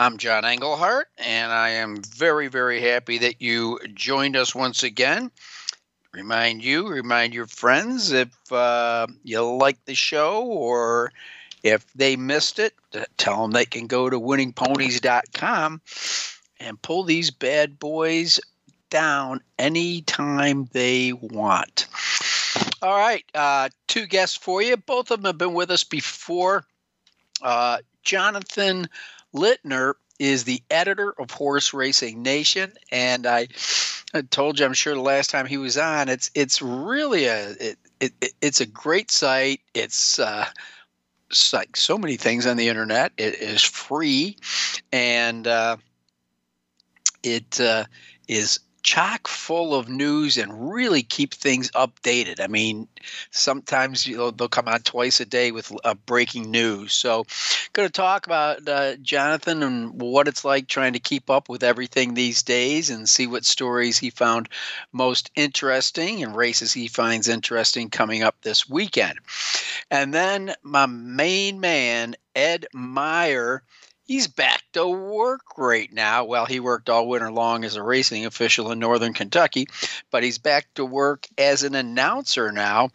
I'm John Englehart, and I am very, very happy that you joined us once again. Remind you, remind your friends if uh, you like the show or if they missed it, tell them they can go to winningponies.com and pull these bad boys down anytime they want. All right, uh, two guests for you. Both of them have been with us before. Uh, Jonathan Lintner is the editor of Horse Racing Nation, and I, I, told you, I'm sure the last time he was on, it's it's really a it, it it's a great site. It's uh, it's like so many things on the internet. It is free, and uh, it uh, is chock full of news and really keep things updated. I mean, sometimes you know, they'll come on twice a day with uh, breaking news. So, going to talk about uh, Jonathan and what it's like trying to keep up with everything these days and see what stories he found most interesting and races he finds interesting coming up this weekend. And then my main man, Ed Meyer he's back to work right now. Well, he worked all winter long as a racing official in Northern Kentucky, but he's back to work as an announcer now.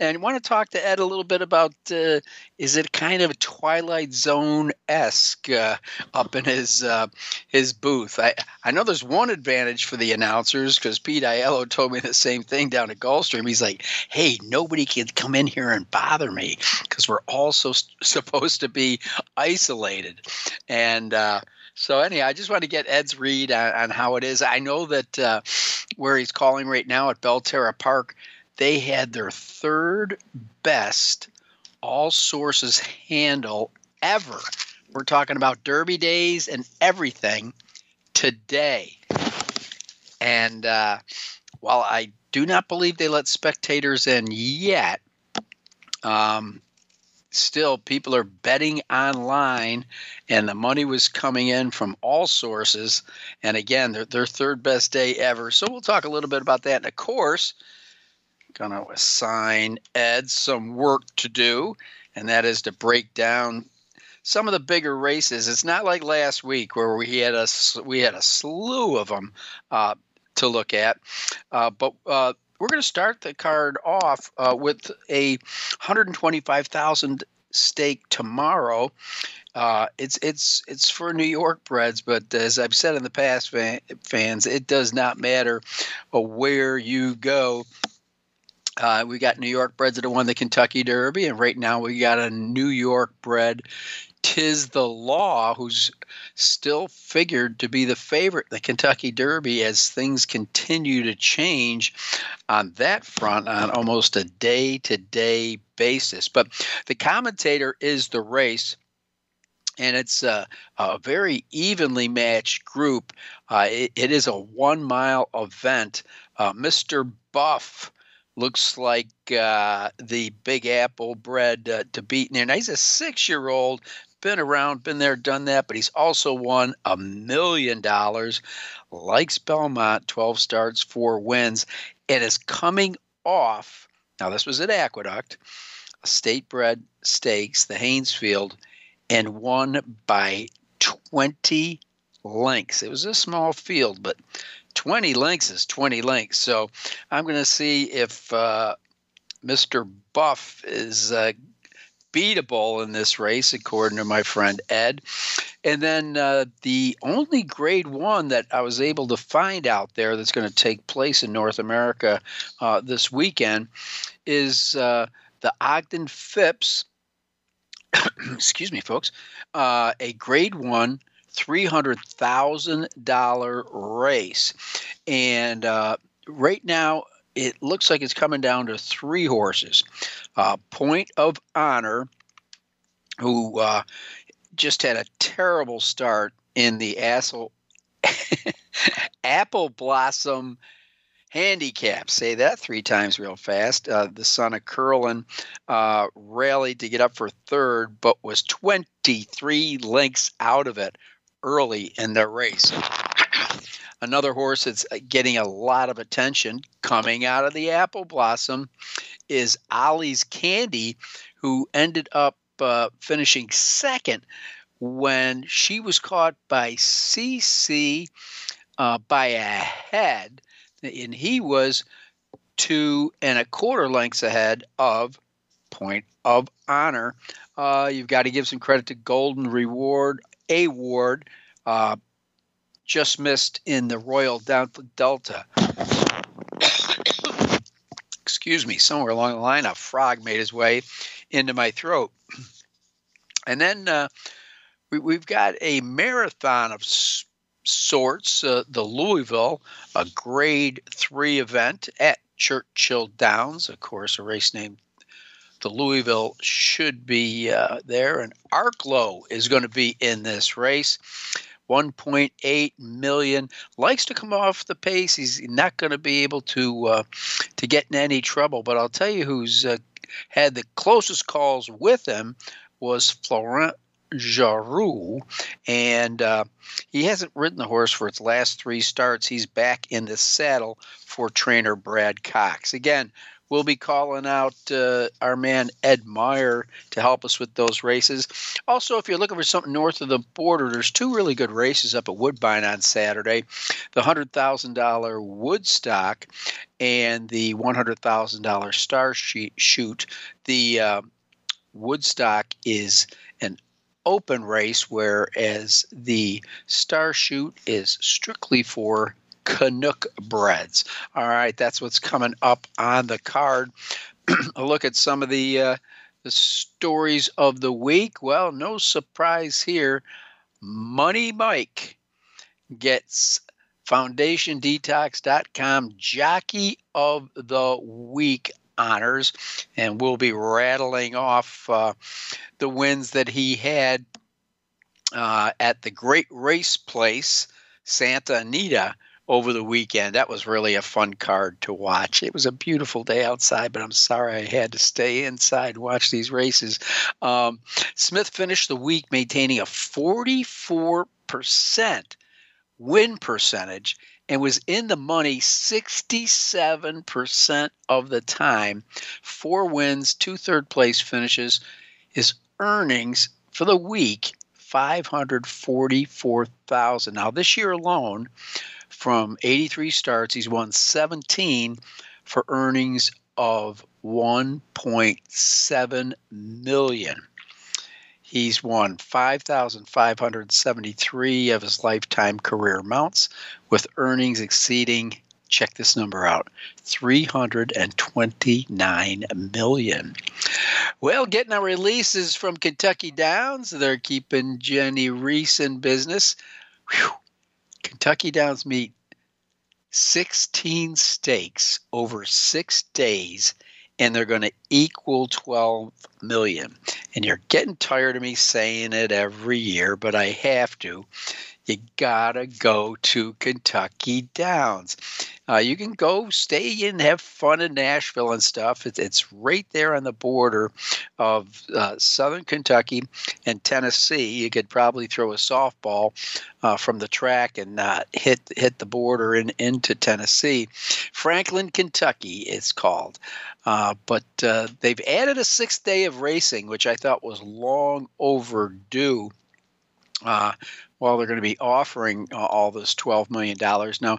And I want to talk to Ed a little bit about uh, is it kind of Twilight Zone esque uh, up in his uh, his booth? I I know there's one advantage for the announcers because Pete Aiello told me the same thing down at Gulfstream. He's like, hey, nobody can come in here and bother me because we're also supposed to be isolated. And uh, so, anyhow, I just want to get Ed's read on, on how it is. I know that uh, where he's calling right now at Belterra Park, they had their third best all sources handle ever. We're talking about Derby days and everything today. And uh, while I do not believe they let spectators in yet, um, still people are betting online and the money was coming in from all sources and again they're their third best day ever so we'll talk a little bit about that and of course gonna assign ed some work to do and that is to break down some of the bigger races it's not like last week where we had a we had a slew of them uh, to look at uh, but uh, we're going to start the card off uh, with a 125,000 stake tomorrow. Uh, it's it's it's for New York breds, but as I've said in the past, fan, fans, it does not matter where you go. Uh, we got New York breds that have won the Kentucky Derby, and right now we got a New York bred Tiz the Law, who's still figured to be the favorite the Kentucky Derby as things continue to change on that front on almost a day to day basis. But the commentator is the race and it's a, a, very evenly matched group. Uh, it, it is a one mile event. Uh, Mr. Buff looks like uh, the Big Apple bred uh, to beat. Near. Now he's a six year old been around, been there, done that, but he's also won a million dollars. Likes Belmont, 12 starts, four wins, and is coming off. Now, this was at Aqueduct, a state bred stakes, the Haynesfield, and won by 20 lengths. It was a small field, but 20 lengths is 20 lengths. So I'm going to see if uh, Mr. Buff is uh, beatable in this race, according to my friend Ed. And then uh, the only grade one that I was able to find out there that's going to take place in North America uh, this weekend is uh, the Ogden Phipps. excuse me, folks. Uh, a grade one. $300,000 race. And uh, right now, it looks like it's coming down to three horses. Uh, Point of Honor, who uh, just had a terrible start in the Apple Apple Blossom handicap. Say that three times real fast. Uh, the son of Curlin uh, rallied to get up for third, but was 23 lengths out of it early in the race. Another horse that's getting a lot of attention coming out of the Apple Blossom is Ollie's Candy, who ended up uh, finishing second when she was caught by Ce Ce uh, by a head, and he was two and a quarter lengths ahead of Point of Honor. Uh, you've got to give some credit to Golden Reward, A Ward, uh, just missed in the Royal Delta. Excuse me, somewhere along the line, a frog made his way into my throat. And then uh, we, have got a marathon of sorts, uh, the Louisville, a grade three event at Churchill Downs, of course, a race named the Louisville should be uh, there. And Arklow is going to be in this race. 1.8 million likes to come off the pace. He's not going to be able to uh, to get in any trouble. But I'll tell you who's uh, had the closest calls with him was Florent Geroux, and uh, he hasn't ridden the horse for its last three starts. He's back in the saddle for trainer Brad Cox. Again, we'll be calling out uh, our man Ed Meyer to help us with those races. Also, if you're looking for something north of the border, there's two really good races up at Woodbine on Saturday the $100,000 Woodstock and the $100,000 Star Shoot. The uh, Woodstock is an open race, whereas the Star Shoot is strictly for Canuck breads. All right, that's what's coming up on the card. a look at some of the uh, the stories of the week. Well, no surprise here. Money Mike gets FoundationDetox.com Jockey of the Week honors, and we'll be rattling off uh, the wins that he had uh, at the Great Race Place, Santa Anita, over the weekend. That was really a fun card to watch. It was a beautiful day outside, but I'm sorry I had to stay inside and watch these races. Um, Smith finished the week maintaining a 44% win percentage and was in the money 67% of the time. Four wins, two third place finishes. His earnings for the week 544,000. Now this year alone from 83 starts he's won 17 for earnings of 1.7 million. He's won 5,573 of his lifetime career mounts with earnings exceeding check this number out 329 million well getting our releases from kentucky downs they're keeping Jennie Rees in business Whew. Kentucky downs meet 16 stakes over six days and they're going to equal 12 million. And you're getting tired of me saying it every year, but I have to. You gotta go to Kentucky Downs. Uh, you can go stay and have fun in Nashville and stuff. It's, it's right there on the border of uh, southern Kentucky and Tennessee. You could probably throw a softball uh, from the track and hit hit the border in, into Tennessee. Franklin, Kentucky, it's called. Uh, but uh, they've added a sixth day of racing, which I thought was long overdue. Uh, while they're going to be offering uh, all this $12 million. Now,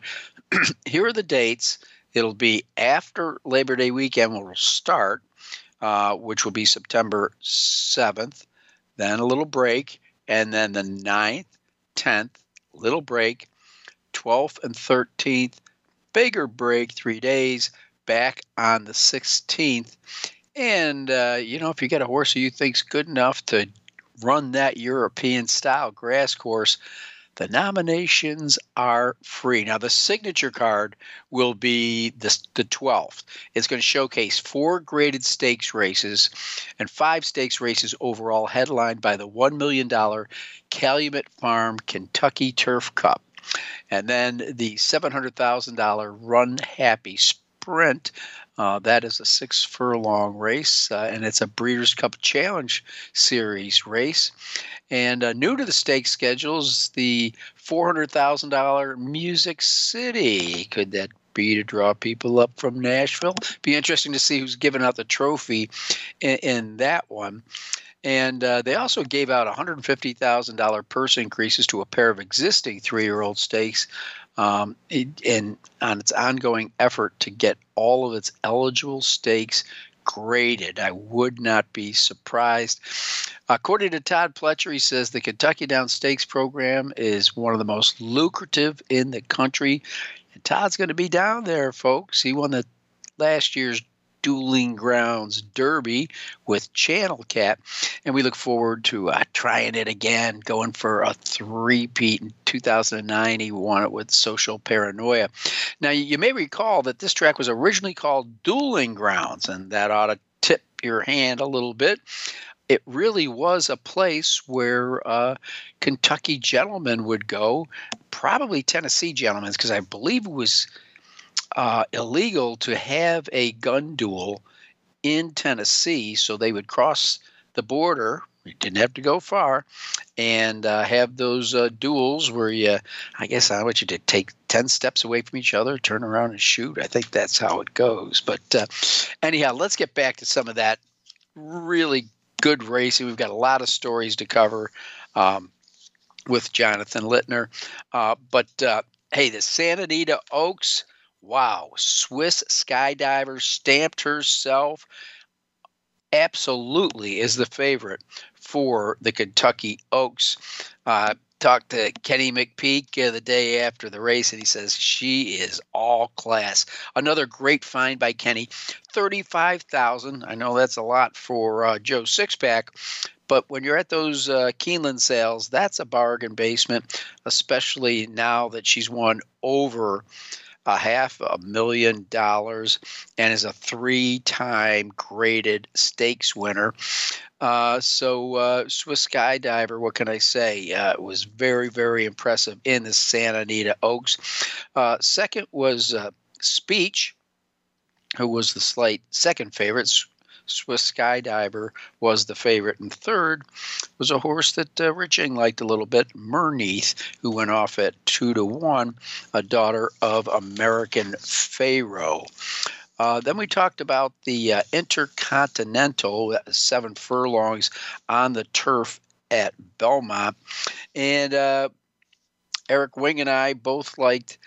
here are the dates. It'll be after Labor Day weekend, we'll start, uh, which will be September 7th, then a little break, and then the 9th, 10th, little break, 12th and 13th, bigger break, three days, back on the 16th. And, uh, you know, if you get a horse who you think's good enough to run that European style grass course, The nominations are free. Now, the signature card will be the, the 12th. It's going to showcase four graded stakes races and five stakes races overall, headlined by the $1 million Calumet Farm Kentucky Turf Cup. And then the $700,000 Runhappy Sprint uh, that is a six furlong race, uh, and it's a Breeders' Cup Challenge Series race. And uh, new to the stake schedules, the $400,000 Music City. Could that be to draw people up from Nashville? Be interesting to see who's giving out the trophy in, in that one. And uh, they also gave out $150,000 purse increases to a pair of existing three year old stakes um, in on its ongoing effort to get all of its eligible stakes graded. I would not be surprised. According to Todd Pletcher, he says the Kentucky Down Stakes program is one of the most lucrative in the country. And Todd's going to be down there, folks. He won the last year's Dueling Grounds Derby with Channel Cat. And we look forward to uh, trying it again, going for a three-peat in 2009. He won it with Social Paranoia. Now, you may recall that this track was originally called Dueling Grounds, and that ought to tip your hand a little bit it really was a place where uh, Kentucky gentlemen would go, probably Tennessee gentlemen, because I believe it was uh, illegal to have a gun duel in Tennessee. So they would cross the border. You didn't have to go far, and uh, have those uh, duels where you, I guess I want you to take ten steps away from each other, turn around and shoot. I think that's how it goes. But uh, anyhow, let's get back to some of that really good racing. We've got a lot of stories to cover um, with Jonathan Lintner, uh, but uh, hey, the Santa Anita Oaks Wow, Swiss skydiver stamped herself absolutely is the favorite for the Kentucky Oaks. Uh, talked to Kenny McPeek uh, the day after the race, and he says she is all class. Another great find by Kenny, thirty-five thousand. I know that's a lot for uh, Joe Sixpack, but when you're at those uh, Keeneland sales, that's a bargain basement, especially now that she's won over a half a million dollars and is a three time graded stakes winner. Uh, so, uh, Swiss Skydiver, what can I say? Uh, was very, very impressive in the Santa Anita Oaks. Uh, second was uh, Speech, who was the slight second favorite. Swiss Skydiver was the favorite. And third was a horse that uh, Rich Eng liked a little bit, Merneath, who went off at two to one, a daughter of American Pharoah. Uh, then we talked about the uh, Intercontinental, seven furlongs on the turf at Belmont. And uh, Eric Wing and I both liked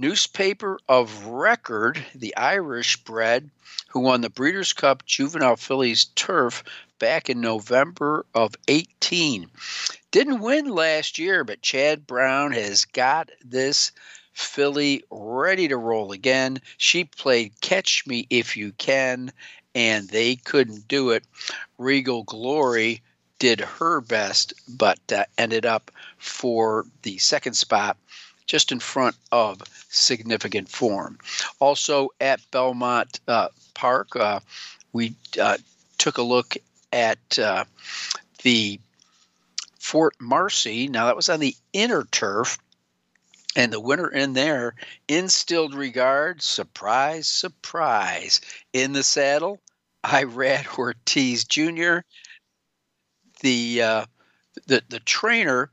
Newspaper of Record, the Irish bred, who won the Breeders' Cup Juvenile Fillies Turf back in November of 18. Didn't win last year, but Chad Brown has got this filly ready to roll again. She played Catch Me If You Can, and they couldn't do it. Regal Glory did her best, but uh, ended up for the second spot just in front of significant form. Also at Belmont uh, Park, uh, we uh, took a look at uh, the Fort Marcy. Now, that was on the inner turf. And the winner in there instilled regard, surprise, surprise. In the saddle, I Irad Ortiz Jr. The uh, the the trainer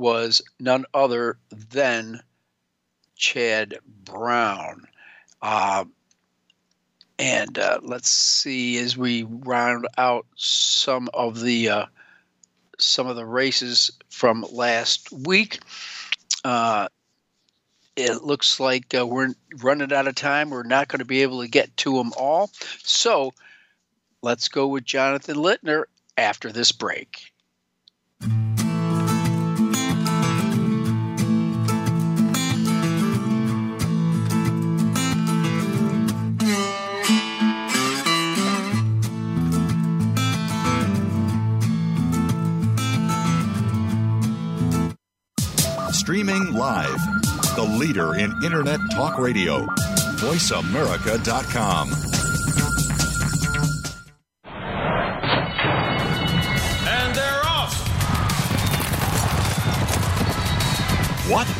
was none other than Chad Brown. Uh, and uh, let's see as we round out some of the uh, some of the races from last week. Uh, it looks like uh, we're running out of time. We're not going to be able to get to them all. So let's go with Jonathan Lintner after this break. Streaming live. The leader in Internet talk radio. VoiceAmerica.com. And they're off. What?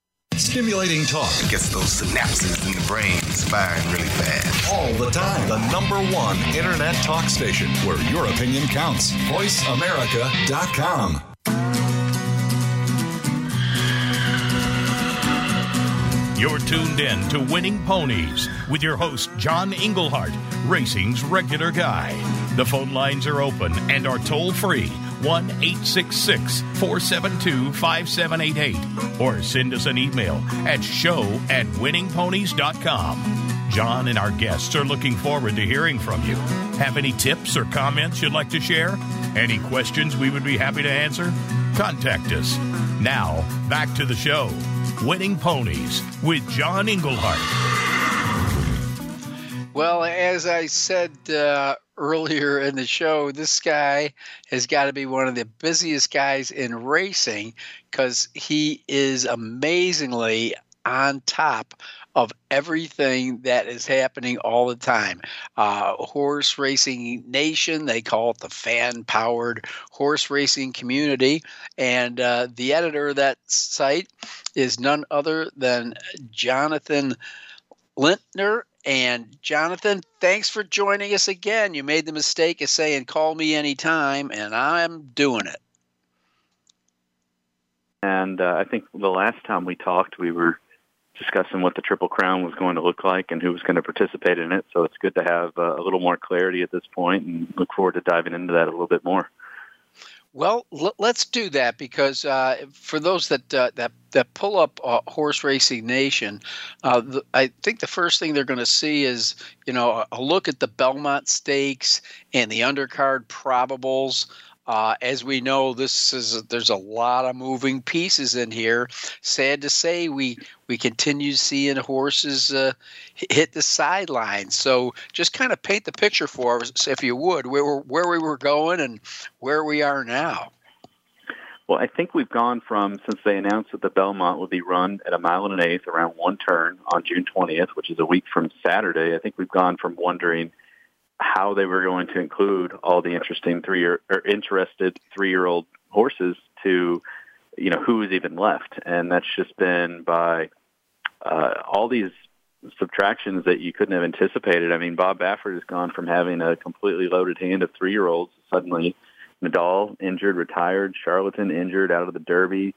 Stimulating talk gets those synapses in the brain firing really fast. all the time. The number one Internet talk station where your opinion counts. VoiceAmerica.com. You're tuned in to Winning Ponies with your host, John Englehart, racing's regular guy. The phone lines are open and are toll free 1 866 472 5788 or send us an email at show at winningponies.com. John and our guests are looking forward to hearing from you. Have any tips or comments you'd like to share? Any questions we would be happy to answer? Contact us. Now, back to the show. Winning Ponies with John Englehart. Well, as I said uh, earlier in the show, this guy has got to be one of the busiest guys in racing because he is amazingly on top of everything that is happening all the time. Uh, horse Racing Nation, they call it the fan powered horse racing community. And uh, the editor of that site is none other than Jonathan Lintner. And Jonathan, thanks for joining us again. You made the mistake of saying call me anytime, and I'm doing it. And uh, I think the last time we talked, we were discussing what the Triple Crown was going to look like and who was going to participate in it. So it's good to have uh, a little more clarity at this point and look forward to diving into that a little bit more. Well, l- let's do that because uh, for those that uh, that that pull up uh, Horse Racing Nation, uh, the, I think the first thing they're going to see is you know a, a look at the Belmont Stakes and the undercard probables. Uh, as we know, this is there's a lot of moving pieces in here. Sad to say, we we continue seeing horses uh, hit the sidelines. So just kind of paint the picture for us, if you would, where where we were going and where we are now. Well, I think we've gone from since they announced that the Belmont would be run at a mile and an eighth around one turn on June 20th, which is a week from Saturday. I think we've gone from wondering how they were going to include all the interesting three year or interested three year old horses to you know who is even left. And that's just been by uh, all these subtractions that you couldn't have anticipated. I mean bob baffert has gone from having a completely loaded hand of three year olds suddenly nadal injured retired charlatan injured out of the derby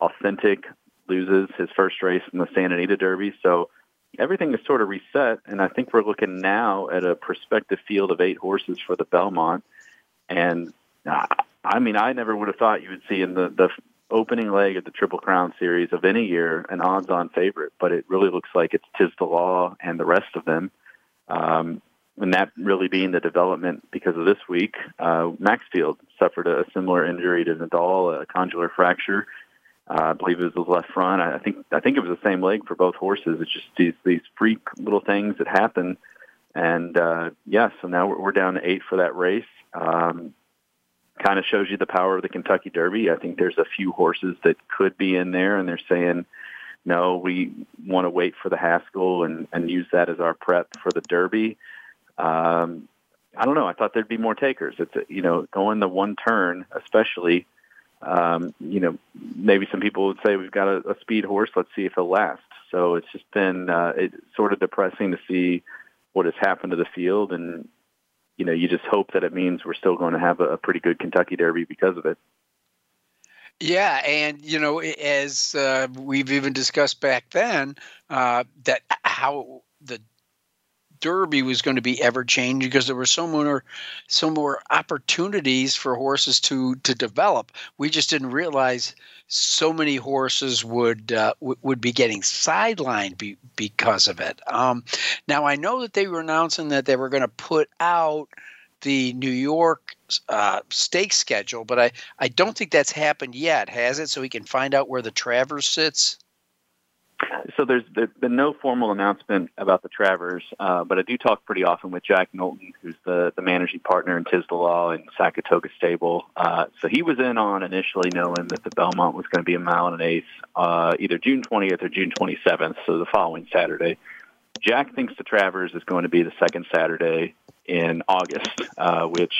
authentic loses his first race in the santa anita derby. So everything is sort of reset, and I think we're looking now at a prospective field of eight horses for the Belmont. And uh, I mean, I never would have thought you would see in the the opening leg of the Triple Crown series of any year an odds-on favorite, but it really looks like it's Tiz the Law and the rest of them. Um, and that really being the development because of this week, uh, Maxfield suffered a similar injury to Nadal, a condylar fracture. Uh, I believe it was the left front. I think I think it was the same leg for both horses. It's just these these freak little things that happen, and uh, yeah. So now we're, we're down to eight for that race. Um, kind of shows you the power of the Kentucky Derby. I think there's a few horses that could be in there, and they're saying, no, we want to wait for the Haskell and and use that as our prep for the Derby. Um, I don't know. I thought there'd be more takers. It's a, you know going the one turn, especially um, you know, maybe some people would say we've got a, a speed horse. Let's see if it'll last. So it's just been uh, it's sort of depressing to see what has happened to the field, and you know, you just hope that it means we're still going to have a, a pretty good Kentucky Derby because of it. Yeah, and you know, as uh, we've even discussed back then, uh, that how the Derby was going to be ever changing because there were so more, so more opportunities for horses to to develop. We just didn't realize so many horses would uh, w- would be getting sidelined be- because of it. Um, now I know that they were announcing that they were going to put out the New York uh, stake schedule, but I, I don't think that's happened yet, has it? So we can find out where the Travers sits. So there's, there's been no formal announcement about the Travers, uh, but I do talk pretty often with Jack Knowlton, who's the, the managing partner in Tiz the Law and Sackatoga Stable. Uh, so he was in on initially knowing that the Belmont was going to be a mile and an eighth, uh, either June 20th or June 27th, so the following Saturday. Jack thinks the Travers is going to be the second Saturday in August, uh, which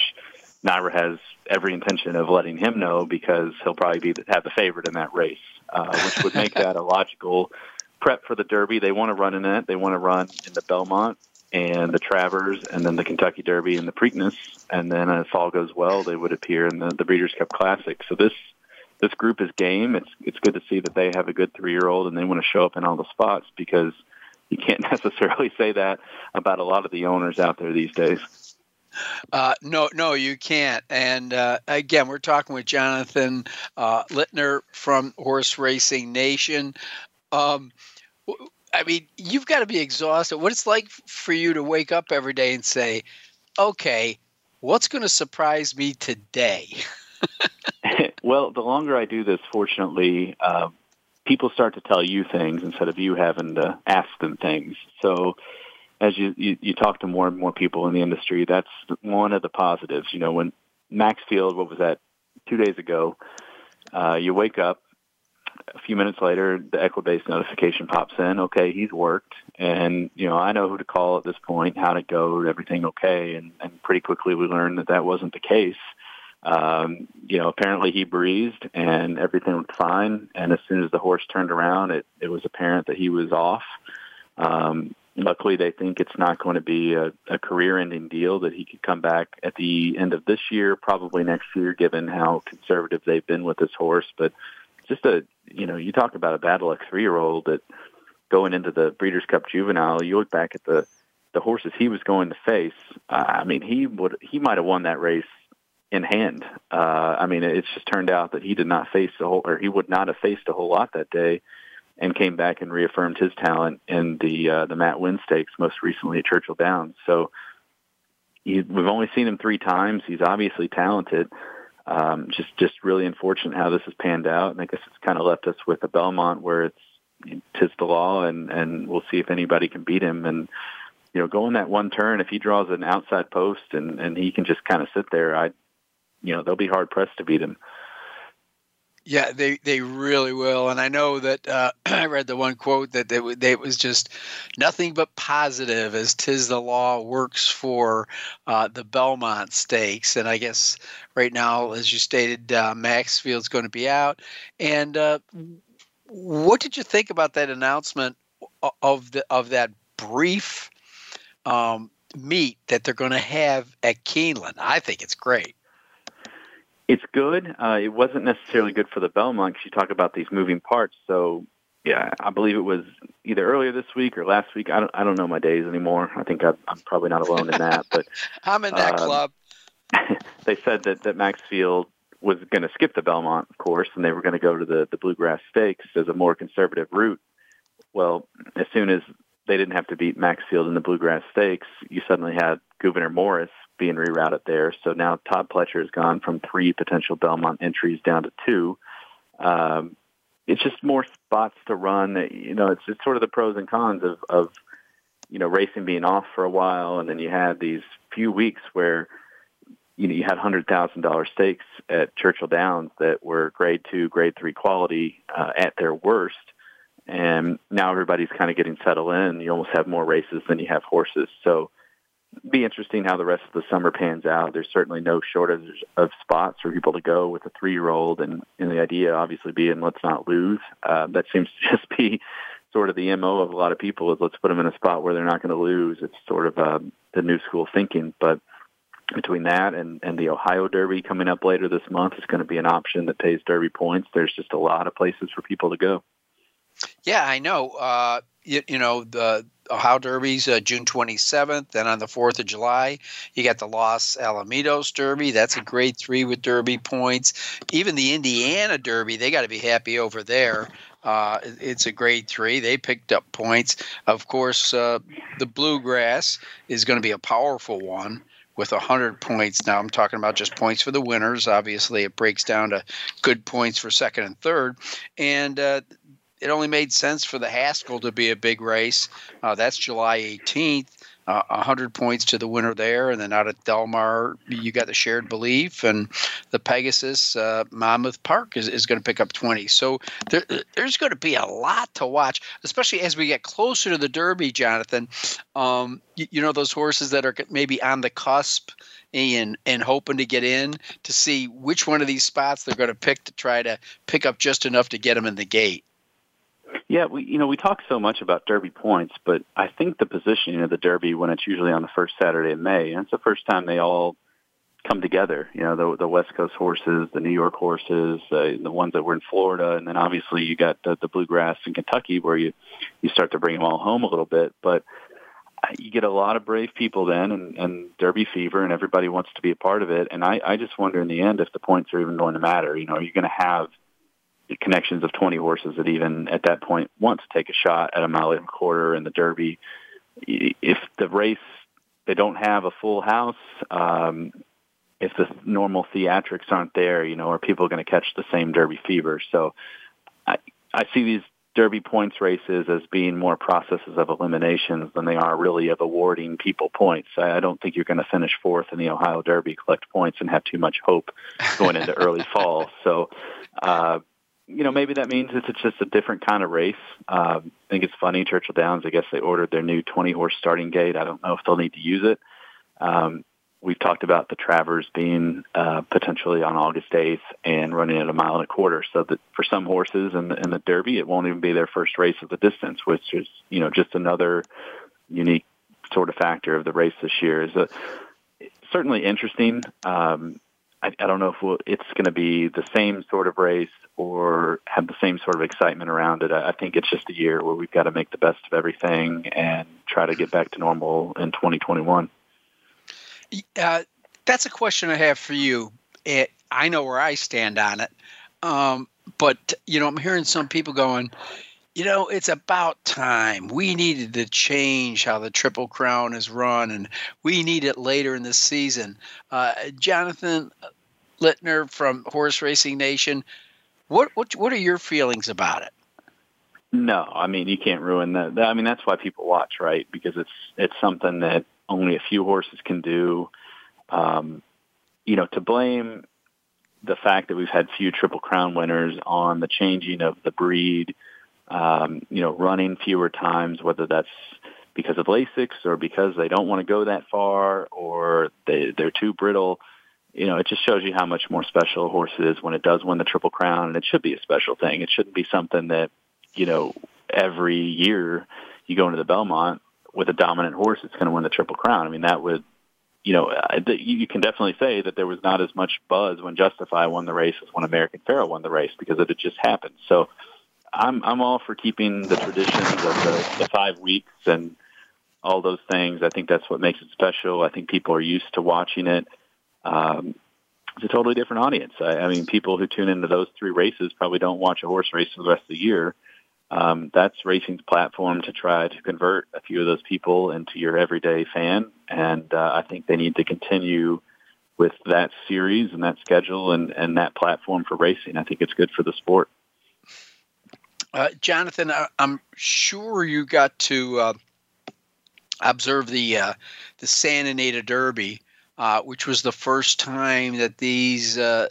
NYRA has every intention of letting him know because he'll probably be the, have the favorite in that race, uh, which would make that a logical prep for the Derby. They want to run in it. They want to run in the Belmont and the Travers, and then the Kentucky Derby and the Preakness, and then if all goes well, they would appear in the, the Breeders' Cup Classic. So this this group is game. It's it's good to see that they have a good three year old and they want to show up in all the spots because you can't necessarily say that about a lot of the owners out there these days. Uh, no, no, you can't. And uh, again, we're talking with Jonathan uh, Lintner from Horse Racing Nation. Um, I mean, you've got to be exhausted. What it's like for you to wake up every day and say, "Okay, what's going to surprise me today?" well, the longer I do this, fortunately, uh, people start to tell you things instead of you having to ask them things. So as you, you, you talk to more and more people in the industry, that's one of the positives. You know, when Maxfield, what was that, two days ago, uh, you wake up, a few minutes later, the Equibase notification pops in. Okay, he's worked, and you know I know who to call at this point, how to go, everything okay, and, and pretty quickly we learned that that wasn't the case. Um, you know, apparently he breathed and everything was fine. And as soon as the horse turned around, it, it was apparent that he was off. Um, luckily, they think it's not going to be a, a career-ending deal. That he could come back at the end of this year, probably next year, given how conservative they've been with this horse. But just a, you know, you talk about a bad luck three-year-old that going into the Breeders' Cup Juvenile. You look back at the the horses he was going to face. Uh, I mean, he would he might have won that race in hand. Uh, I mean, it's just turned out that he did not face a whole, or he would not have faced a whole lot that day, and came back and reaffirmed his talent in the uh, the Matt Winn Stakes most recently at Churchill Downs. So he, we've only seen him three times. He's obviously talented. Um, just just really unfortunate how this has panned out, and I guess it's kind of left us with a Belmont where it's Tiz the Law, and and we'll see if anybody can beat him. And you know, going that one turn, if he draws an outside post and and he can just kind of sit there, I you know they'll be hard pressed to beat him. Yeah, they, they really will, and I know that uh, I read the one quote that they, they was just nothing but positive as Tiz the Law works for uh, the Belmont Stakes, and I guess right now, as you stated, uh, Maxfield's going to be out. And uh, what did you think about that announcement of the of that brief um, meet that they're going to have at Keeneland? I think it's great. It's good. Uh, it wasn't necessarily good for the Belmont because you talk about these moving parts. So, yeah, I believe it was either earlier this week or last week. I don't, I don't know my days anymore. I think I'm, I'm probably not alone in that. But I'm in that um, club. they said that that Maxfield was going to skip the Belmont, of course, and they were going to go to the the Bluegrass Stakes as a more conservative route. Well, as soon as they didn't have to beat Maxfield in the Bluegrass Stakes, you suddenly had Gouverneur Morris being rerouted there. So now Todd Pletcher has gone from three potential Belmont entries down to two. Um, it's just more spots to run. You know, it's it's sort of the pros and cons of of you know racing being off for a while, and then you had these few weeks where you know you had hundred thousand dollar stakes at Churchill Downs that were grade two, grade three quality uh, at their worst. And now everybody's kind of getting settled in. You almost have more races than you have horses. So be interesting how the rest of the summer pans out. There's certainly no shortage of spots for people to go with a three-year-old, and, and the idea obviously being let's not lose. Uh, that seems to just be sort of the mo of a lot of people is let's put them in a spot where they're not going to lose. It's sort of uh, the new school thinking, but between that and, and the Ohio Derby coming up later this month is going to be an option that pays Derby points. There's just a lot of places for people to go. Yeah, I know. Uh, you, you know the Ohio Derby's uh, June 27th. Then on the 4th of July, you got the Los Alamitos Derby. That's a grade three with Derby points. Even the Indiana Derby, they got to be happy over there. Uh, it's a grade three. They picked up points. Of course, uh, the Bluegrass is going to be a powerful one with 100 points. Now I'm talking about just points for the winners. Obviously, it breaks down to good points for second and third. And uh, it only made sense for the Haskell to be a big race. Uh, that's July 18th. Uh, 100 points to the winner there. And then out at Del Mar, you got the Shared Belief, and the Pegasus uh, Monmouth Park is, is going to pick up 20. So there, there's going to be a lot to watch, especially as we get closer to the Derby, Jonathan. Um, you, you know, those horses that are maybe on the cusp and and hoping to get in to see which one of these spots they're going to pick to try to pick up just enough to get them in the gate. Yeah, we you know we talk so much about Derby points, but I think the positioning of the Derby when it's usually on the first Saturday in May, and it's the first time they all come together. You know, the the West Coast horses, the New York horses, uh, the ones that were in Florida, and then obviously you got the, the bluegrass in Kentucky, where you you start to bring them all home a little bit, but you get a lot of brave people then and, and derby fever and everybody wants to be a part of it and I, I just wonder in the end if the points are even going to matter you know are you going to have connections of 20 horses that even at that point want to take a shot at a mile and a quarter in the Derby. If the race, they don't have a full house, um, if the normal theatrics aren't there, you know, are people going to catch the same Derby fever? So I, I see these Derby points races as being more processes of eliminations than they are really of awarding people points. I, I don't think you're going to finish fourth in the Ohio Derby, collect points, and have too much hope going into early fall. So, uh, you know, maybe that means it's just a different kind of race. Um, I think it's funny, Churchill Downs, I guess they ordered their new 20 horse starting gate. I don't know if they'll need to use it. Um, we've talked about the Travers being uh, potentially on August 8th and running at a mile and a quarter. So that for some horses in the, in the Derby, it won't even be their first race of the distance, which is, you know, just another unique sort of factor of the race this year. Is a, certainly interesting. Um, I, I don't know if we'll, it's going to be the same sort of race or have the same sort of excitement around it. I, I think it's just a year where we've got to make the best of everything and try to get back to normal in 2021. Uh, that's a question I have for you. It, I know where I stand on it, um, but you know, I'm hearing some people going, you know, it's about time. We needed to change how the Triple Crown is run, and we need it later in the season. Uh, Jonathan Lintner from Horse Racing Nation, what, what what are your feelings about it? No, I mean you can't ruin that. I mean that's why people watch, right? Because it's it's something that only a few horses can do. Um, you know, to blame the fact that we've had few Triple Crown winners on the changing of the breed um, you know, running fewer times, whether that's because of Lasix or because they don't want to go that far or they, they're too brittle. You know, it just shows you how much more special a horse is when it does win the Triple Crown, and it should be a special thing. It shouldn't be something that, you know, every year you go into the Belmont with a dominant horse that's going to win the Triple Crown. I mean, that would, you know, you can definitely say that there was not as much buzz when Justify won the race as when American Pharoah won the race because it had just happened. So, I'm I'm all for keeping the traditions of the, the five weeks and all those things. I think that's what makes it special. I think people are used to watching it. Um, it's a totally different audience. I, I mean, people who tune into those three races probably don't watch a horse race for the rest of the year. Um, that's racing's platform to try to convert a few of those people into your everyday fan, and uh, I think they need to continue with that series and that schedule and, and that platform for racing. I think it's good for the sport. Uh, Jonathan, I, am sure you got to uh, observe the uh, the Santa Anita Derby, uh, which was the first time that these uh,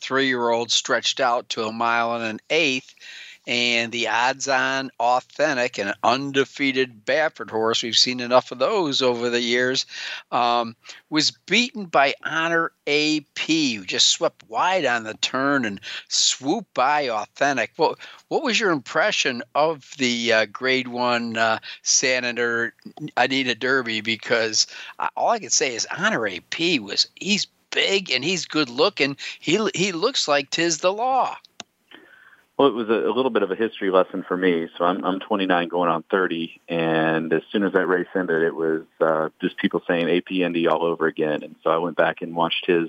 three year olds stretched out to a mile and an eighth. And the odds-on authentic and undefeated Baffert horse. We've seen enough of those over the years. Um, was beaten by Honor AP, who just swept wide on the turn and swooped by authentic. What what was your impression of the uh, Grade One uh, Santa Anita Derby? Because all I can say is Honor AP was he's big and he's good looking. He he looks like Tiz the Law. Well, it was a, a little bit of a history lesson for me. So I'm I'm 29, going on 30, and as soon as that race ended, it was uh, just people saying A.P. Indy all over again. And so I went back and watched his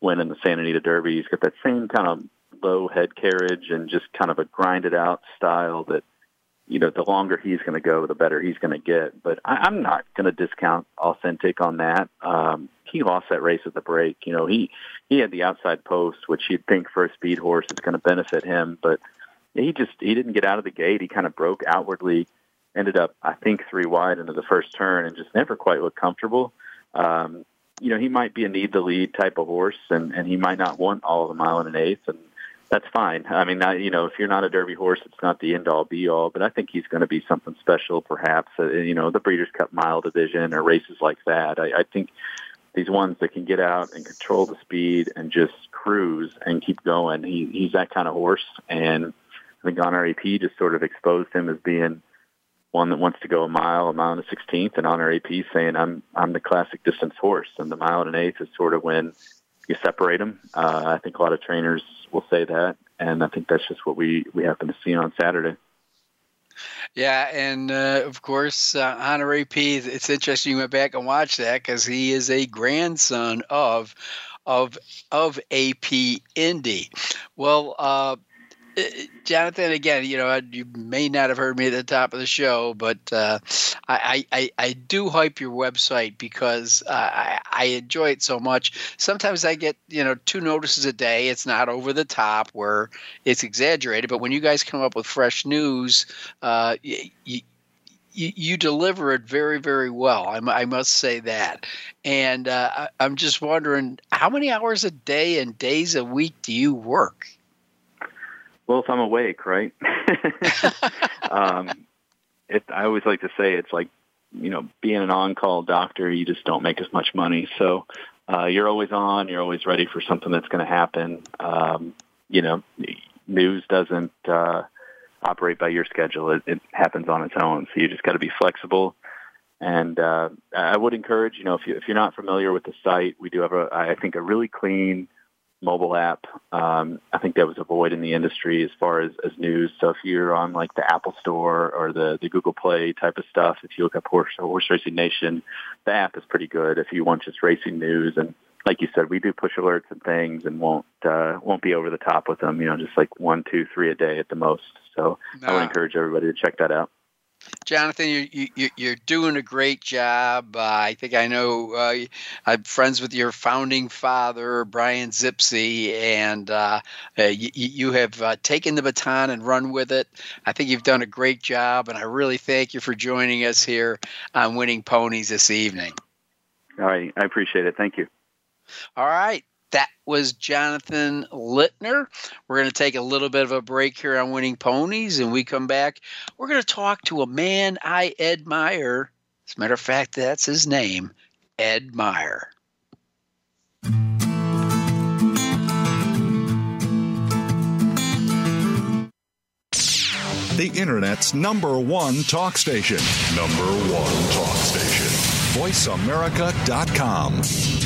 win in the Santa Anita Derby. He's got that same kind of low head carriage and just kind of a grinded out style that you know, the longer he's going to go, the better he's going to get. But I, I'm not going to discount Authentic on that. Um, he lost that race at the break. You know, he he had the outside post, which you'd think for a speed horse is going to benefit him, but he just he didn't get out of the gate. He kind of broke outwardly, ended up I think three wide into the first turn, and just never quite looked comfortable. Um, you know, he might be a need the lead type of horse, and and he might not want all of a mile and an eighth, and that's fine. I mean, I, you know, if you're not a Derby horse, it's not the end all be all. But I think he's going to be something special, perhaps. Uh, you know, the Breeders' Cup Mile Division or races like that. I, I think these ones that can get out and control the speed and just cruise and keep going. He, he's that kind of horse, and I think Honor A.P. just sort of exposed him as being one that wants to go a mile, a mile and a sixteenth, and Honor A.P. saying, "I'm I'm the classic distance horse," and the mile and an eighth is sort of when you separate them. Uh, I think a lot of trainers will say that, and I think that's just what we we happen to see on Saturday. Yeah, and uh, of course, uh, AP. It's interesting you went back and watched that because he is a grandson of of of A.P. Indy. Well, uh, Jonathan, again, you know, you may not have heard me at the top of the show, but uh, I, I, I do hype your website because uh, I, I enjoy it so much. Sometimes I get, you know, two notices a day. It's not over the top where it's exaggerated, but when you guys come up with fresh news, uh, you, you, you deliver it very, very well. I, I must say that. And uh, I'm just wondering, how many hours a day and days a week do you work? Well, if I'm awake, right? um, it, I always like to say it's like, you know, being an on-call doctor, you just don't make as much money. So uh, you're always on. You're always ready for something that's going to happen. Um, you know, news doesn't uh, operate by your schedule. It, it happens on its own. So you just got to be flexible. And uh, I would encourage, you know, if, you, if you're not familiar with the site, we do have, a, I think, a really clean mobile app. Um, I think that was a void in the industry as far as, as news. So if you're on like the Apple Store or the, the Google Play type of stuff, if you look up Horse, Horse Racing Nation, the app is pretty good if you want just racing news. And like you said, we do push alerts and things and won't uh, won't be over the top with them. You know, just like one, two, three a day at the most. So nah. I would encourage everybody to check that out. Jonathan, you, you, you're doing a great job. Uh, I think I know uh, I'm friends with your founding father, Brian Zipse, and uh, uh you, you, have uh, taken the baton and run with it. I think you've done a great job, and I really thank you for joining us here on Winning Ponies this evening. All right. I appreciate it. Thank you. All right. That was Jonathan Lintner. We're going to take a little bit of a break here on Winning Ponies, and we come back. We're going to talk to a man I admire. As a matter of fact, that's his name, Ed Meyer. The Internet's number one talk station. Number one talk station. VoiceAmerica.com.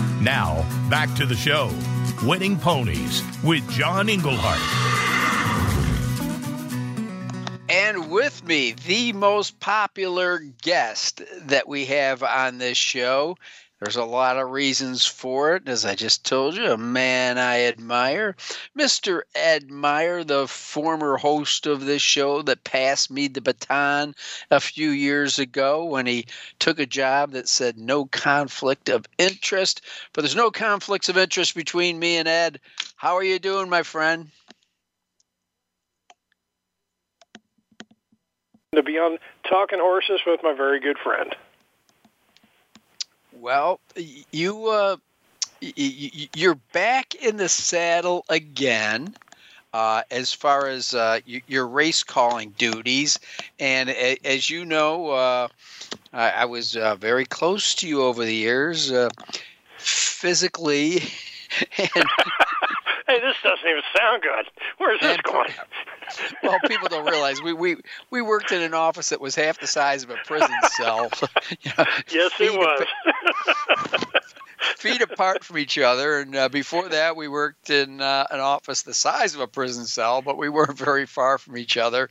Now, back to the show. Winning Ponies with John Englehart. And with me, the most popular guest that we have on this show. There's a lot of reasons for it. As I just told you, a man I admire, Mr. Ed Meyer, the former host of this show that passed me the baton a few years ago when he took a job that said no conflict of interest. But there's no conflicts of interest between me and Ed. How are you doing, my friend? To be on Talking Horses with my very good friend. Well, you uh, you're back in the saddle again. Uh, as far as uh, your race calling duties, and as you know, uh, I, I, was uh, very close to you over the years, uh, physically. And, hey, this doesn't even sound good. Where's this going? well, people don't realize we, we we worked in an office that was half the size of a prison cell. you know, yes, it was. feet apart from each other, and uh, before that, we worked in uh, an office the size of a prison cell, but we weren't very far from each other.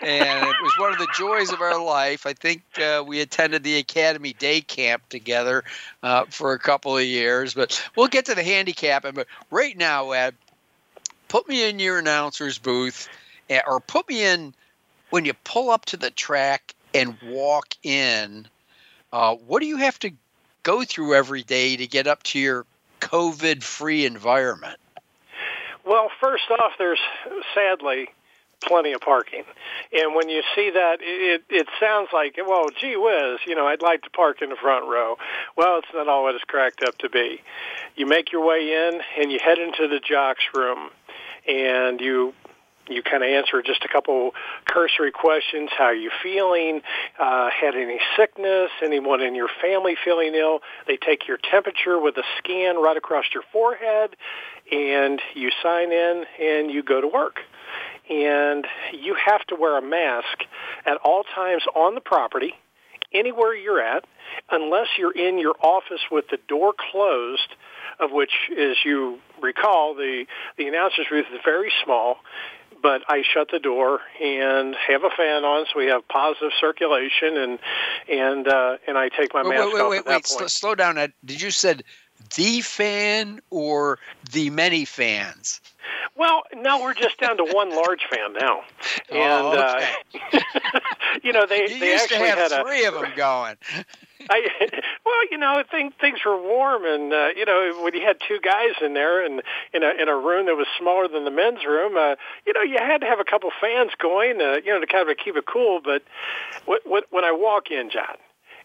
And it was one of the joys of our life. I think uh, we attended the Academy Day Camp together uh, for a couple of years, but we'll get to the handicapping. But right now, Ed, put me in your announcer's booth or put me in when you pull up to the track and walk in. Uh, what do you have to go through every day to get up to your COVID-free environment? Well, first off, there's sadly plenty of parking. And when you see that, it, it sounds like, well, gee whiz, you know, I'd like to park in the front row. Well, it's not all what it is cracked up to be. You make your way in and you head into the jocks room and you you kind of answer just a couple cursory questions. How are you feeling? Uh, had any sickness? Anyone in your family feeling ill? They take your temperature with a scan right across your forehead, and you sign in and you go to work. And you have to wear a mask at all times on the property, anywhere you're at, unless you're in your office with the door closed of which, as you recall, the the announcer's booth is very small but I shut the door and have a fan on so we have positive circulation and and uh, and I take my mask wait, wait, off wait, at that wait, point. Slow down. Did you said the fan or the many fans? Well, no, we're just down to one large fan now, Oh, and okay. uh, you know they you they used actually to have had a three of them going. I, well, you know, things things were warm, and uh, you know, when you had two guys in there, and in a in a room that was smaller than the men's room, uh, you know, you had to have a couple fans going, uh, you know, to kind of keep it cool. But what, what, when I walk in, John,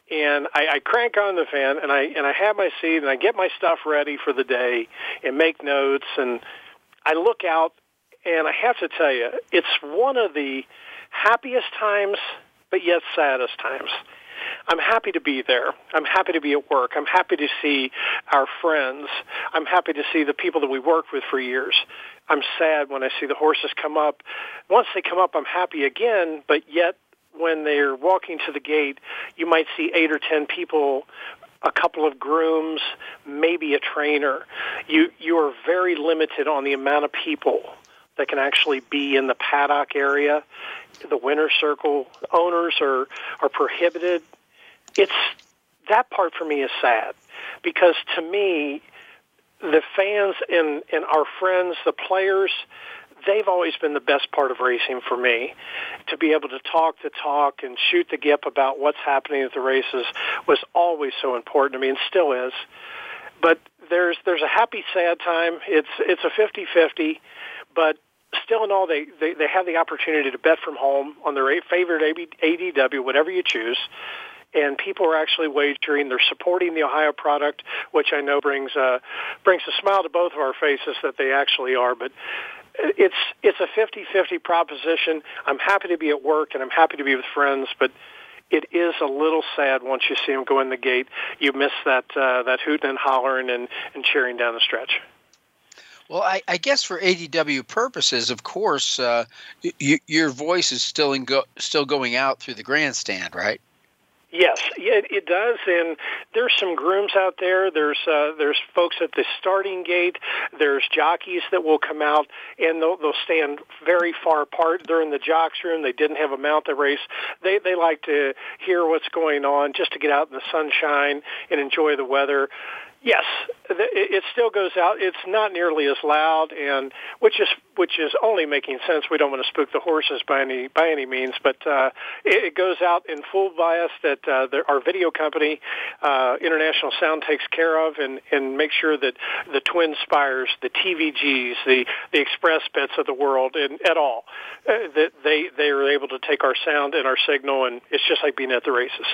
and I, I crank on the fan, and I and I have my seat, and I get my stuff ready for the day, and make notes, and I look out, and I have to tell you, it's one of the happiest times, but yet saddest times I'm happy to be there. I'm happy to be at work. I'm happy to see our friends. I'm happy to see the people that we worked with for years. I'm sad when I see the horses come up. Once they come up, I'm happy again, but yet when they're walking to the gate, you might see eight or ten people a couple of grooms, maybe a trainer. You you are very limited on the amount of people that can actually be in the paddock area. The winner circle owners are are prohibited. It's that part for me is sad because to me the fans and and our friends, the players, they've always been the best part of racing for me. To be able to talk the talk and shoot the gip about what's happening at the races was always so important to me and still is. But there's there's a happy sad time. It's it's a 50-50, but still in all they, they they have the opportunity to bet from home on their favorite ADW whatever you choose and people are actually wagering. They're supporting the Ohio product, which I know brings a brings a smile to both of our faces that they actually are. But it's it's a 50-50 proposition. I'm happy to be at work and I'm happy to be with friends, but it is a little sad once you see them go in the gate. You miss that uh, that hooting and hollering and, and cheering down the stretch. Well, I, I, guess for ADW purposes, of course, uh, y- your voice is still go- still going out through the grandstand, right? Yes, it, it does, and there's some grooms out there. There's uh, there's folks at the starting gate. There's jockeys that will come out, and they'll they'll stand very far apart. They're in the jocks room. They didn't have a mount the race. They they like to hear what's going on, just to get out in the sunshine and enjoy the weather. Yes, it still goes out. It's not nearly as loud, and which is which is only making sense. We don't want to spook the horses by any by any means, but uh, it, goes out in full bias that uh, there, our video company, uh, International Sound, takes care of, and and make sure that the Twin Spires, the TVGs, the the Express Bets of the world, and at all, uh, that they they are able to take our sound and our signal, and it's just like being at the races.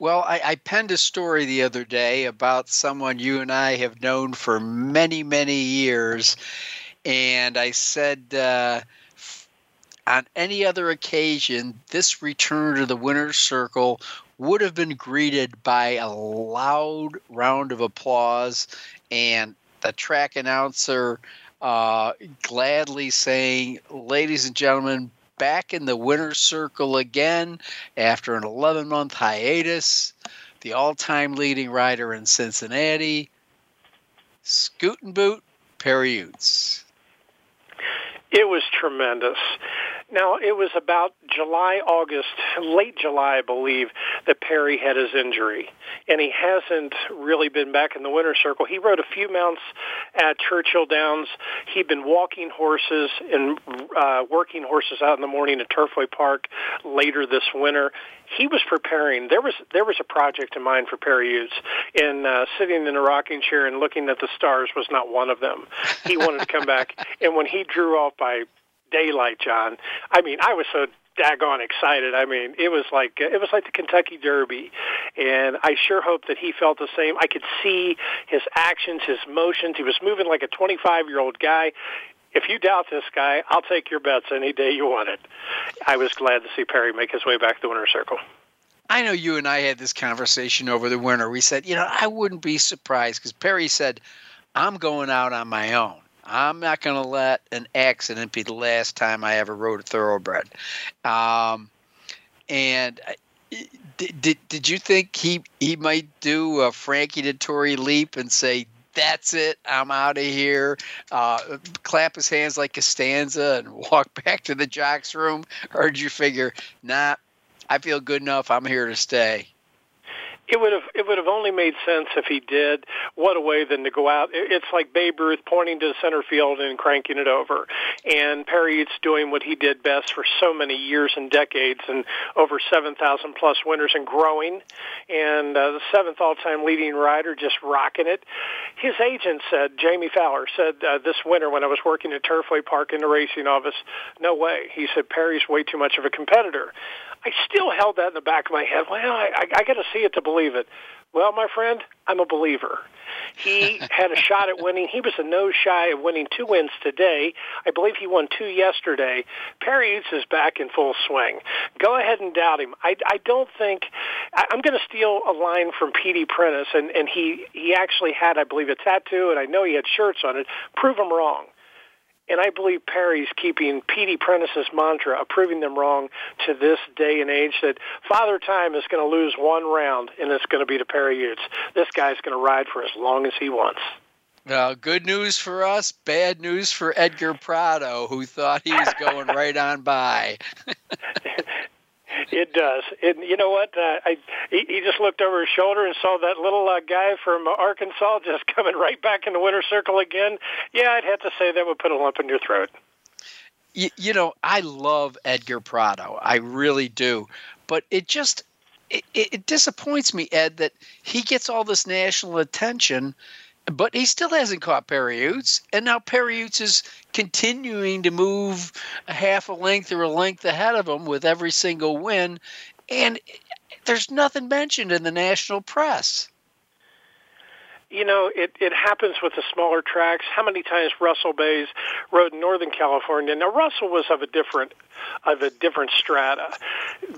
Well, I, I, penned a story the other day about someone you and I have known for many, many years. And I said, uh, on any other occasion, this return to the winner's circle would have been greeted by a loud round of applause and the track announcer uh, gladly saying, Ladies and gentlemen, back in the winner's circle again after an 11 month hiatus. The all time leading rider in Cincinnati, Scoot and Boot Perry. It was tremendous. Now, it was about July, August, late July, I believe, that Perry had his injury. And he hasn't really been back in the winner's circle. He rode a few mounts at Churchill Downs. He'd been walking horses and uh, working horses out in the morning at Turfway Park later this winter. He was preparing. There was there was a project in mind for Perry Ouzts, and uh, sitting in a rocking chair and looking at the stars was not one of them. He wanted to come back, and when he drew off by daylight, John. I mean, I was so daggone excited. I mean, it was like it was like the Kentucky Derby, and I sure hope that he felt the same. I could see his actions, his motions. He was moving like a 25 year old guy. If you doubt this guy, I'll take your bets any day you want it. I was glad to see Perry make his way back to the winner's circle. I know you and I had this conversation over the winter. We said, you know, I wouldn't be surprised because Perry said, I'm going out on my own. I'm not going to let an accident be the last time I ever rode a thoroughbred. Um, and did, did, did you think he he might do a Frankie Dettori leap and say, that's it, I'm out of here, uh, clap his hands like Costanza and walk back to the jocks room? Or did you figure, nah, I feel good enough, I'm here to stay? It would have it would have only made sense if he did. What a way than to go out. It's like Babe Ruth pointing to the center field and cranking it over, and Perry Ouzts doing what he did best for so many years and decades, and over seven thousand plus winners and growing, and uh, the seventh all-time leading rider, just rocking it. His agent said, Jamie Fowler said uh, this winter when I was working at Turfway Park in the racing office, no way. He said Perry's way too much of a competitor. I still held that in the back of my head. Well, I, I, I got to see it to believe it. Well, my friend, I'm a believer. He had a shot at winning. He was a nose shy of winning two wins today. I believe he won two yesterday. Perry Ouzts is back in full swing. Go ahead and doubt him. I, I don't think I, I'm going to steal a line from Petey Prentice, and and he he actually had, I believe, a tattoo, and I know he had shirts on it. Prove him wrong. And I believe Perry's keeping Petey Prentice's mantra of proving them wrong to this day and age that Father Time is going to lose one round, and it's going to be to Perry Ouzts. This guy's going to ride for as long as he wants. Uh, good news for us, bad news for Edgar Prado, who thought he was going right on by. It does. It, you know what? Uh, I he, he just looked over his shoulder and saw that little uh, guy from Arkansas just coming right back in the winner's circle again. Yeah, I'd have to say that would put a lump in your throat. You, you know, I love Edgar Prado. I really do. But it just it, it disappoints me, Ed, that he gets all this national attention but he still hasn't caught Perry Ouzts, and now Perry Ouzts is continuing to move a half a length or a length ahead of him with every single win, and there's nothing mentioned in the national press you know, it, it happens with the smaller tracks. How many times Russell Baze rode in Northern California? Now Russell was of a different of a different strata,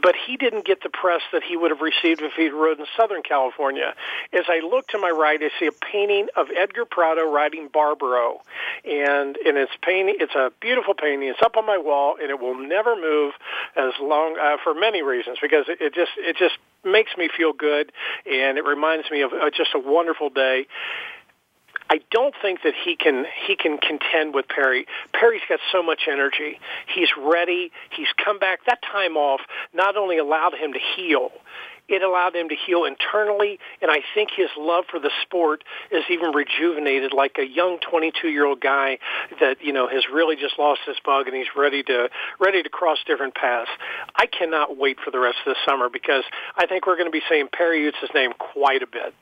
but he didn't get the press that he would have received if he'd rode in Southern California. As I look to my right, I see a painting of Edgar Prado riding Barbaro, and and it's painting. It's a beautiful painting. It's up on my wall, and it will never move as long uh, for many reasons because it, it just it just makes me feel good, and it reminds me of uh, just a wonderful day. I don't think that he can he can contend with Perry. Perry's got so much energy. He's ready. He's come back. That time off not only allowed him to heal, it allowed him to heal internally, and I think his love for the sport is even rejuvenated, like a young 22-year-old guy that you know has really just lost his bug and he's ready to ready to cross different paths. I cannot wait for the rest of the summer because I think we're going to be saying Perry Ouzts' name quite a bit.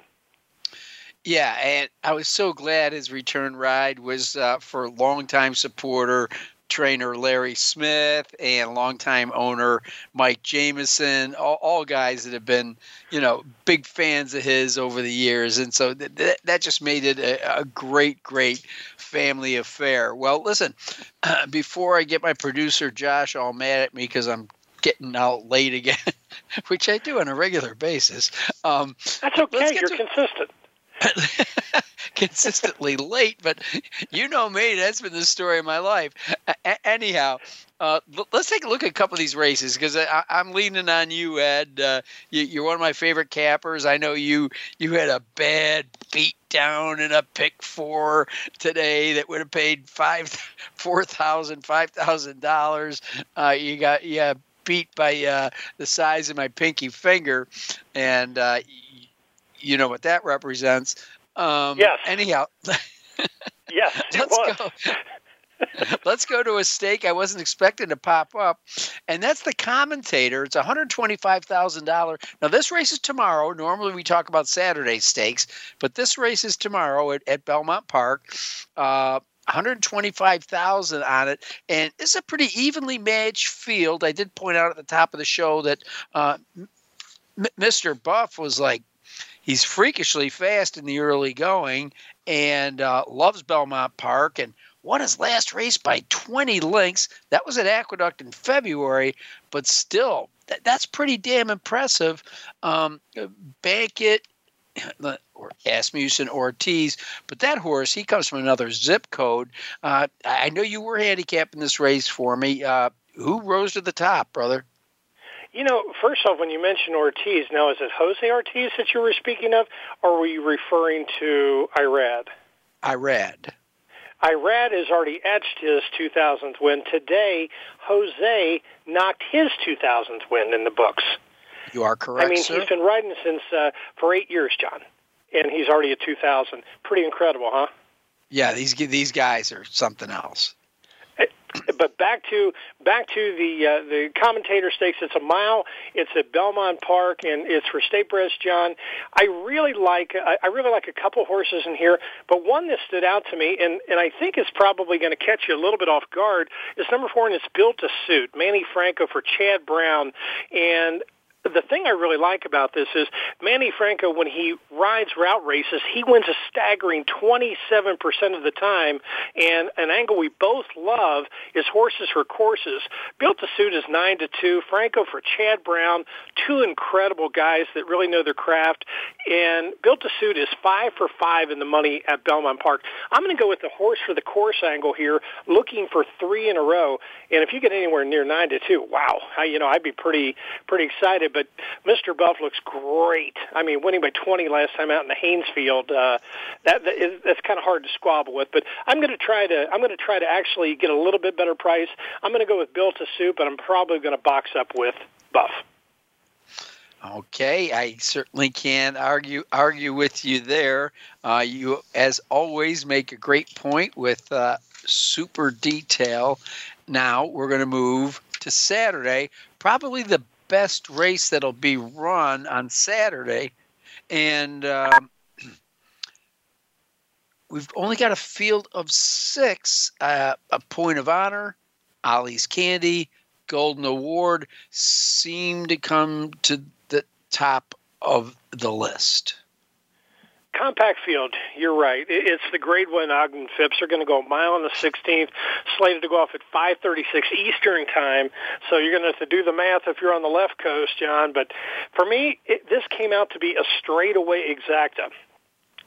Yeah, and I was so glad his return ride was uh, for longtime supporter trainer Larry Smith and longtime owner Mike Jamieson, all, all, guys that have been, you know, big fans of his over the years. And so th- th- that just made it a, a, great, great family affair. Well, listen, uh, before I get my producer Josh all mad at me because I'm getting out late again, which I do on a regular basis. Um, That's okay. You're to- consistent. consistently late, but you know me, that's been the story of my life. A- anyhow, uh, let's take a look at a couple of these races because I'm leaning on you, Ed. Uh, you, are one of my favorite cappers. I know you you had a bad beat down in a pick four today that would have paid five four thousand five thousand uh, dollars. You got yeah beat by uh, the size of my pinky finger, and uh, you know what that represents. Um, yes. Anyhow. yes. let's go. let's go to a stake I wasn't expecting to pop up, and that's the commentator. It's $125,000. Now, this race is tomorrow. Normally, we talk about Saturday stakes, but this race is tomorrow at, at Belmont Park. Uh, 125,000 on it, and it's a pretty evenly matched field. I did point out at the top of the show that uh, M- Mr. Buff was like he's freakishly fast in the early going and uh, loves Belmont Park and won his last race by 20 lengths. That was at Aqueduct in February, but still, that, that's pretty damn impressive. Um, Bankit or Asmussen Ortiz, but that horse, he comes from another zip code. Uh, I know you were handicapping this race for me. Uh, who rose to the top, brother? You know, first off, when you mention Ortiz, now is it Jose Ortiz that you were speaking of, or were you referring to Irad? Irad. Irad has already etched his 2000th win. Today, Jose knocked his 2000th win in the books. You are correct. I mean, sir. he's been riding since uh, for eight years, John, and he's already at 2000. Pretty incredible, huh? Yeah, these these guys are something else. but back to back to the uh, the commentator stakes. It's a mile. It's at Belmont Park, and it's for state breast. John, I really like I really like a couple horses in here, but one that stood out to me, and and I think is probably going to catch you a little bit off guard, is number four, and it's built to suit Manny Franco for Chad Brown, and the thing I really like about this is Manny Franco, when he rides route races, he wins a staggering 27% of the time. And an angle we both love is horses for courses. Built to suit is 9 to 2. Franco for Chad Brown, two incredible guys that really know their craft. And Built to suit is 5 for 5 in the money at Belmont Park. I'm going to go with the horse for the course angle here, looking for three in a row. And if you get anywhere near 9 to 2, wow, I, you know, I'd be pretty, pretty excited but Mr. Buff looks great. I mean, winning by 20 last time out in the Haynesfield, uh, that, that is, that's kind of hard to squabble with. But I'm going to try to I'm going to try to actually get a little bit better price. I'm going to go with Built to Suit, but I'm probably going to box up with Buff. Okay, I certainly can't argue argue with you there. Uh, you, as always, make a great point with uh, super detail. Now we're going to move to Saturday, probably the best race that'll be run on Saturday, and um, we've only got a field of six. Uh, a point of honor, Ollie's Candy, Golden Award seem to come to the top of the list. Compact field, you're right. It's the grade one Ogden Phipps. They're going to go a mile on the 16th, slated to go off at 5:36 Eastern time. So you're going to have to do the math if you're on the left coast, John. But for me, it, this came out to be a straightaway exacta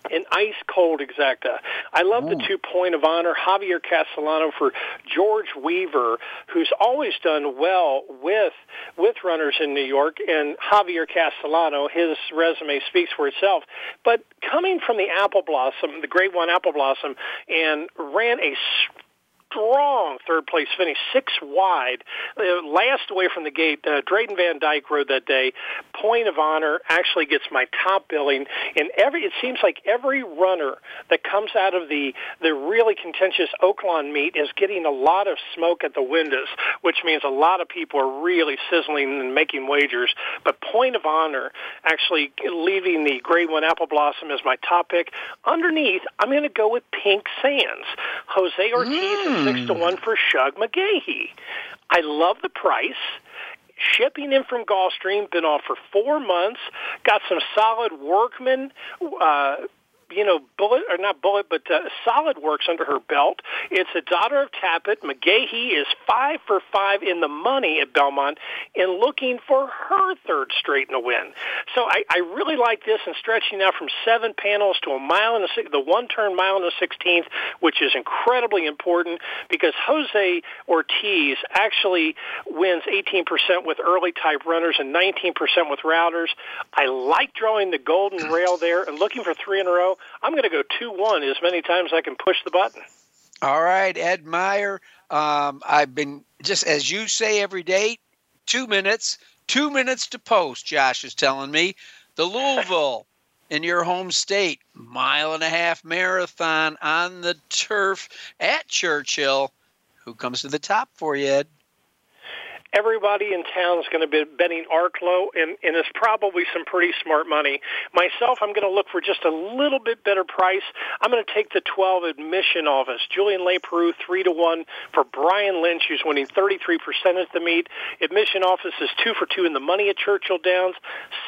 an ice cold exacta. I love Ooh. the mm. two point of honor, Javier Castellano for George Weaver, who's always done well with with runners in New York, and Javier Castellano, his resume speaks for itself. But coming from the Apple Blossom, the Grade One Apple Blossom, and ran a strong third place finish, six wide, uh, last away from the gate. Uh, Drayden Van Dyke rode that day. Point of honor actually gets my top billing. And every it seems like every runner that comes out of the the really contentious Oaklawn meet is getting a lot of smoke at the windows, which means a lot of people are really sizzling and making wagers. But point of honor actually leaving the Grade One Apple Blossom as my top pick. Underneath, I'm going to go with Pink Sands. Jose Ortiz. Mm six to one for Shug McGaughey. I love the price. Shipping in from Gulfstream, been off for four months. Got some solid workmen. Uh, you know, bullet or not bullet, but uh, solid works under her belt. It's a daughter of Tapit. McGaughey is five for five in the money at Belmont and looking for her third straight in a win. So I, I really like this and stretching out from seven panels to a mile and a, the one turn mile and the 16th, which is incredibly important because Jose Ortiz actually wins 18% with early type runners and 19% with routers. I like drawing the golden rail there and looking for three in a row. I'm going to go 2 1 as many times as I can push the button. All right, Ed Meyer. Um, I've been, just as you say every day, two minutes, two minutes to post, Josh is telling me. The Louisville in your home state, mile and a half marathon on the turf at Churchill. Who comes to the top for you, Ed? Everybody in town is going to be betting Arklow, and, and it's probably some pretty smart money. Myself, I'm going to look for just a little bit better price. I'm going to take the 12 admission office. Julien Leparoux, 3 to 1 for Brian Lynch, who's winning 33% at the meet. Admission office is 2 for 2 in the money at Churchill Downs.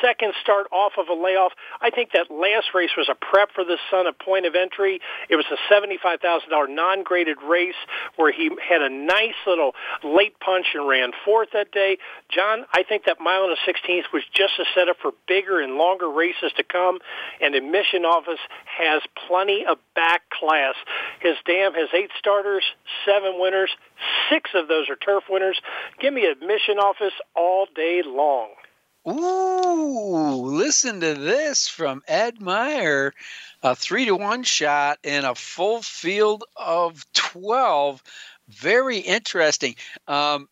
Second start off of a layoff. I think that last race was a prep for the son, a point of entry. It was a $75,000 non-graded race where he had a nice little late punch and ran four that day. John, I think that mile and the 16th was just a setup for bigger and longer races to come, and admission office has plenty of back class. His dam has eight starters, seven winners, six of those are turf winners. Give me admission office all day long. Ooh, listen to this from Ed Meyer. A three to one shot in a full field of 12. Very interesting. Um,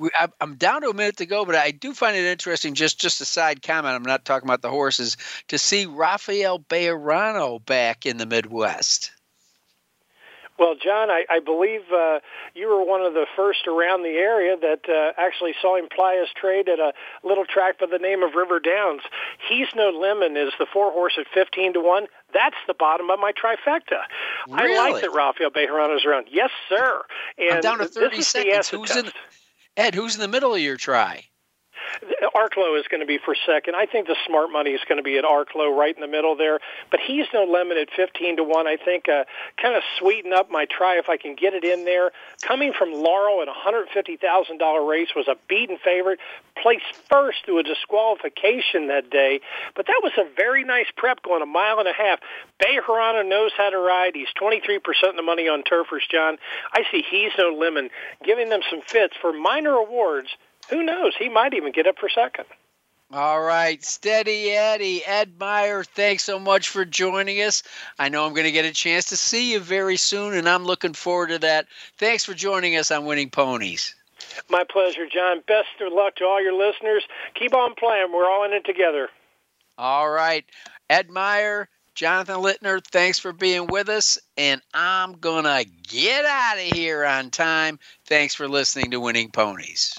we, I, am down to a minute to go, but I do find it interesting. Just just a side comment. I'm not talking about the horses to see Rafael Bejarano back in the Midwest. Well, John, I, I believe uh, you were one of the first around the area that uh, actually saw him ply his trade at a little track by the name of River Downs. He's No Lemon is the four horse at 15 to 1. That's the bottom of my trifecta. Really? I like that Rafael Bejarano's around. Yes, sir. And I'm down to 30 this is seconds. The Who's in. Ed, who's in the middle of your try? Arklow is going to be for second. I think the smart money is going to be at Arklow right in the middle there. But he's no lemon at 15 to 1. I think uh, kind of sweeten up my try if I can get it in there. Coming from Laurel at a $150,000 race was a beaten favorite. Placed first through a disqualification that day. But that was a very nice prep going a mile and a half. Bejarano knows how to ride. He's 23% of the money on turfers, John. I see he's no lemon giving them some fits for minor awards who knows? He might even get up for second. All right, steady Eddie, Ed Meyer, thanks so much for joining us. I know I'm going to get a chance to see you very soon, and I'm looking forward to that. Thanks for joining us on Winning Ponies. My pleasure, John. Best of luck to all your listeners. Keep on playing. We're all in it together. All right, Ed Meyer, Jonathan Lintner, thanks for being with us, and I'm going to get out of here on time. Thanks for listening to Winning Ponies.